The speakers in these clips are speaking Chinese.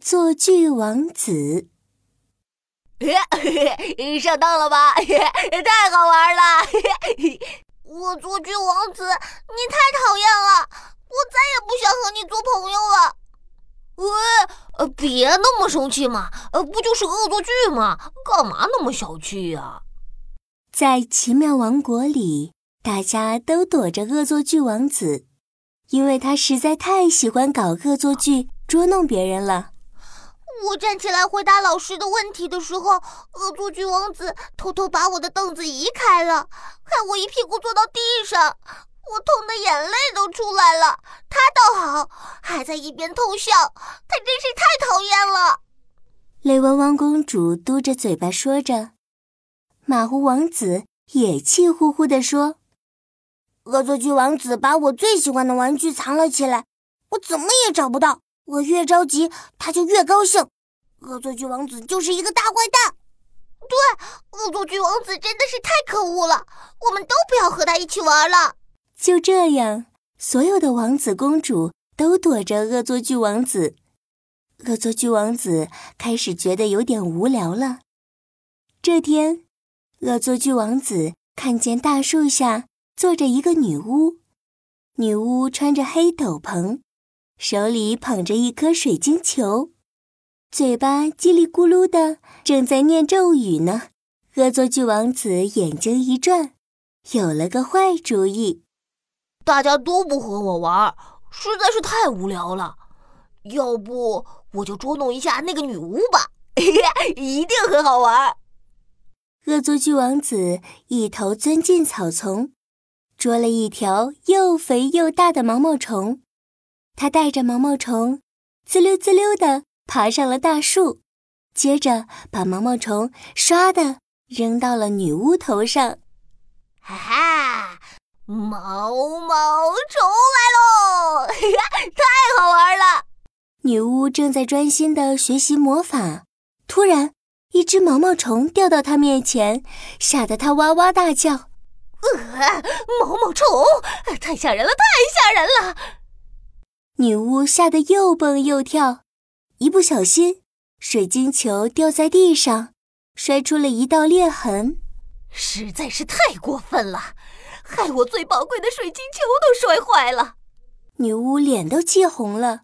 作剧王子。上当了吧？太好玩了！恶作剧王子，你太讨厌了，我再也不想和你做朋友了。喂，别那么生气嘛，呃，不就是恶作剧吗？干嘛那么小气呀？在奇妙王国里，大家都躲着恶作剧王子，因为他实在太喜欢搞恶作剧，捉弄别人了。我站起来回答老师的问题的时候，恶作剧王子偷偷把我的凳子移开了，害我一屁股坐到地上，我痛得眼泪都出来了。他倒好，还在一边偷笑，他真是太讨厌了。雷文王公主嘟着嘴巴说着，马虎王子也气呼呼地说：“恶作剧王子把我最喜欢的玩具藏了起来，我怎么也找不到。”我越着急，他就越高兴。恶作剧王子就是一个大坏蛋。对，恶作剧王子真的是太可恶了。我们都不要和他一起玩了。就这样，所有的王子公主都躲着恶作剧王子。恶作剧王子开始觉得有点无聊了。这天，恶作剧王子看见大树下坐着一个女巫，女巫穿着黑斗篷。手里捧着一颗水晶球，嘴巴叽里咕噜的，正在念咒语呢。恶作剧王子眼睛一转，有了个坏主意。大家都不和我玩，实在是太无聊了。要不我就捉弄一下那个女巫吧，一定很好玩。恶作剧王子一头钻进草丛，捉了一条又肥又大的毛毛虫。他带着毛毛虫，滋溜滋溜地爬上了大树，接着把毛毛虫唰的扔到了女巫头上。哈哈，毛毛虫来喽！太好玩了！女巫正在专心地学习魔法，突然，一只毛毛虫掉到她面前，吓得她哇哇大叫：“呃，毛毛虫，太吓人了，太吓人了！”女巫吓得又蹦又跳，一不小心，水晶球掉在地上，摔出了一道裂痕。实在是太过分了，害我最宝贵的水晶球都摔坏了。女巫脸都气红了，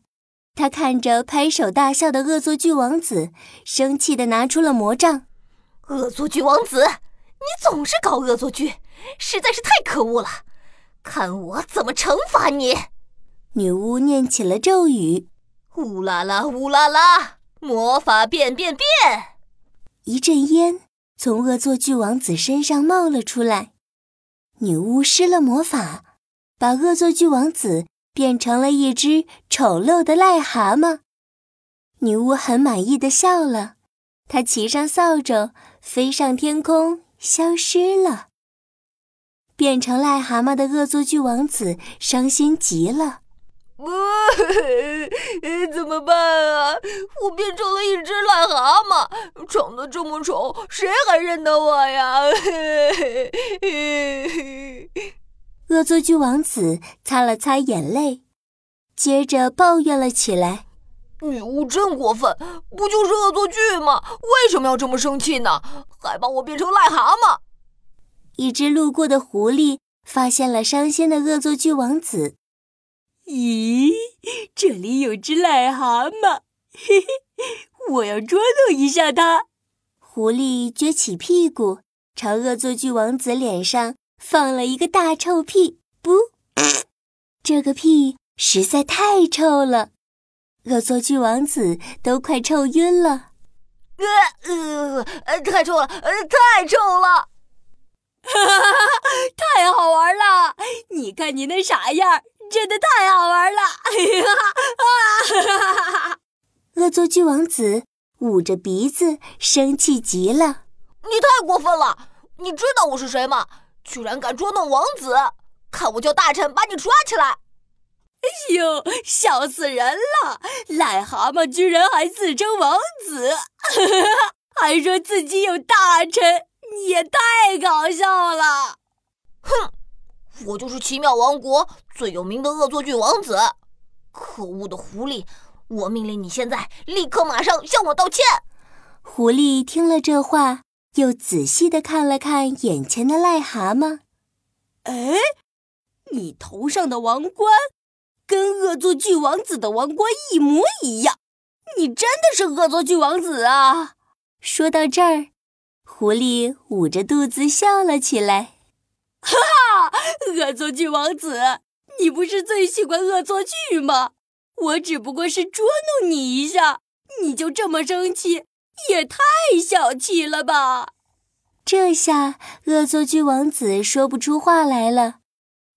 她看着拍手大笑的恶作剧王子，生气的拿出了魔杖。恶作剧王子，你总是搞恶作剧，实在是太可恶了，看我怎么惩罚你！女巫念起了咒语：“乌拉拉，乌拉拉，魔法变变变！”一阵烟从恶作剧王子身上冒了出来。女巫施了魔法，把恶作剧王子变成了一只丑陋的癞蛤蟆。女巫很满意的笑了，她骑上扫帚，飞上天空，消失了。变成癞蛤蟆的恶作剧王子伤心极了。不，怎么办啊？我变成了一只癞蛤蟆，长得这么丑，谁还认得我呀？恶作剧王子擦了擦眼泪，接着抱怨了起来：“女巫真过分，不就是恶作剧吗？为什么要这么生气呢？还把我变成癞蛤蟆？”一只路过的狐狸发现了伤心的恶作剧王子。咦，这里有只癞蛤蟆，嘿嘿，我要捉弄一下它。狐狸撅起屁股，朝恶作剧王子脸上放了一个大臭屁。不，这个屁实在太臭了，恶作剧王子都快臭晕了。呃呃，太臭了，呃，太臭了！哈哈哈哈！太好玩了，你看你那傻样儿！真的太好玩了！啊！恶作剧王子捂着鼻子，生气极了。你太过分了！你知道我是谁吗？居然敢捉弄王子！看我叫大臣把你抓起来！哎呦，笑死人了！癞蛤蟆居然还自称王子，还说自己有大臣，也太搞笑了！哼！我就是奇妙王国最有名的恶作剧王子，可恶的狐狸！我命令你现在立刻马上向我道歉。狐狸听了这话，又仔细的看了看眼前的癞蛤蟆。哎，你头上的王冠跟恶作剧王子的王冠一模一样，你真的是恶作剧王子啊！说到这儿，狐狸捂着肚子笑了起来。哈哈，恶作剧王子，你不是最喜欢恶作剧吗？我只不过是捉弄你一下，你就这么生气，也太小气了吧！这下恶作剧王子说不出话来了，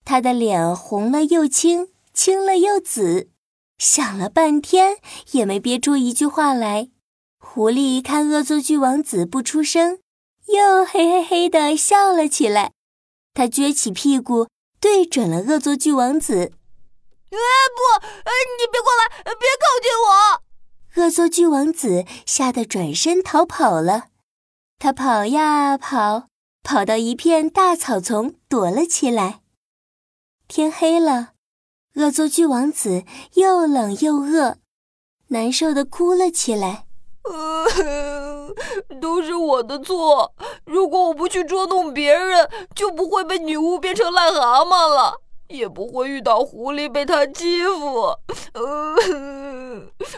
他的脸红了又青，青了又紫，想了半天也没憋出一句话来。狐狸看恶作剧王子不出声，又嘿嘿嘿的笑了起来。他撅起屁股，对准了恶作剧王子。哎不！哎，你别过来，别靠近我！恶作剧王子吓得转身逃跑了。他跑呀跑，跑到一片大草丛躲了起来。天黑了，恶作剧王子又冷又饿，难受的哭了起来。都是我的错！如果我不去捉弄别人，就不会被女巫变成癞蛤蟆了。也不会遇到狐狸被他欺负，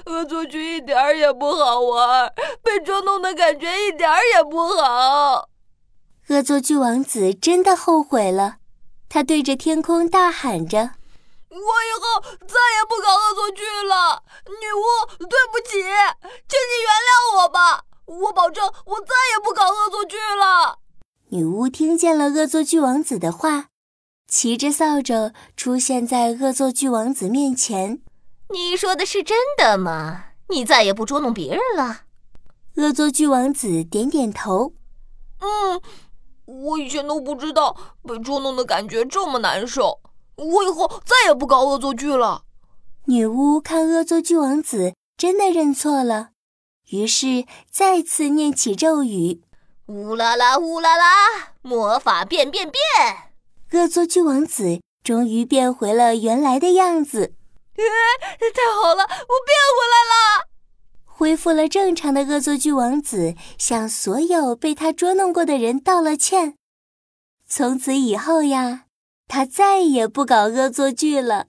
恶作剧一点儿也不好玩，被捉弄的感觉一点儿也不好。恶作剧王子真的后悔了，他对着天空大喊着：“我以后再也不搞恶作剧了！女巫，对不起，请你原谅我吧！我保证，我再也不搞恶作剧了。”女巫听见了恶作剧王子的话。骑着扫帚出现在恶作剧王子面前。你说的是真的吗？你再也不捉弄别人了？恶作剧王子点点头。嗯，我以前都不知道被捉弄的感觉这么难受。我以后再也不搞恶作剧了。女巫看恶作剧王子真的认错了，于是再次念起咒语：“乌拉拉，乌拉拉，魔法变变变。”恶作剧王子终于变回了原来的样子，太好了，我变回来了！恢复了正常的恶作剧王子向所有被他捉弄过的人道了歉。从此以后呀，他再也不搞恶作剧了。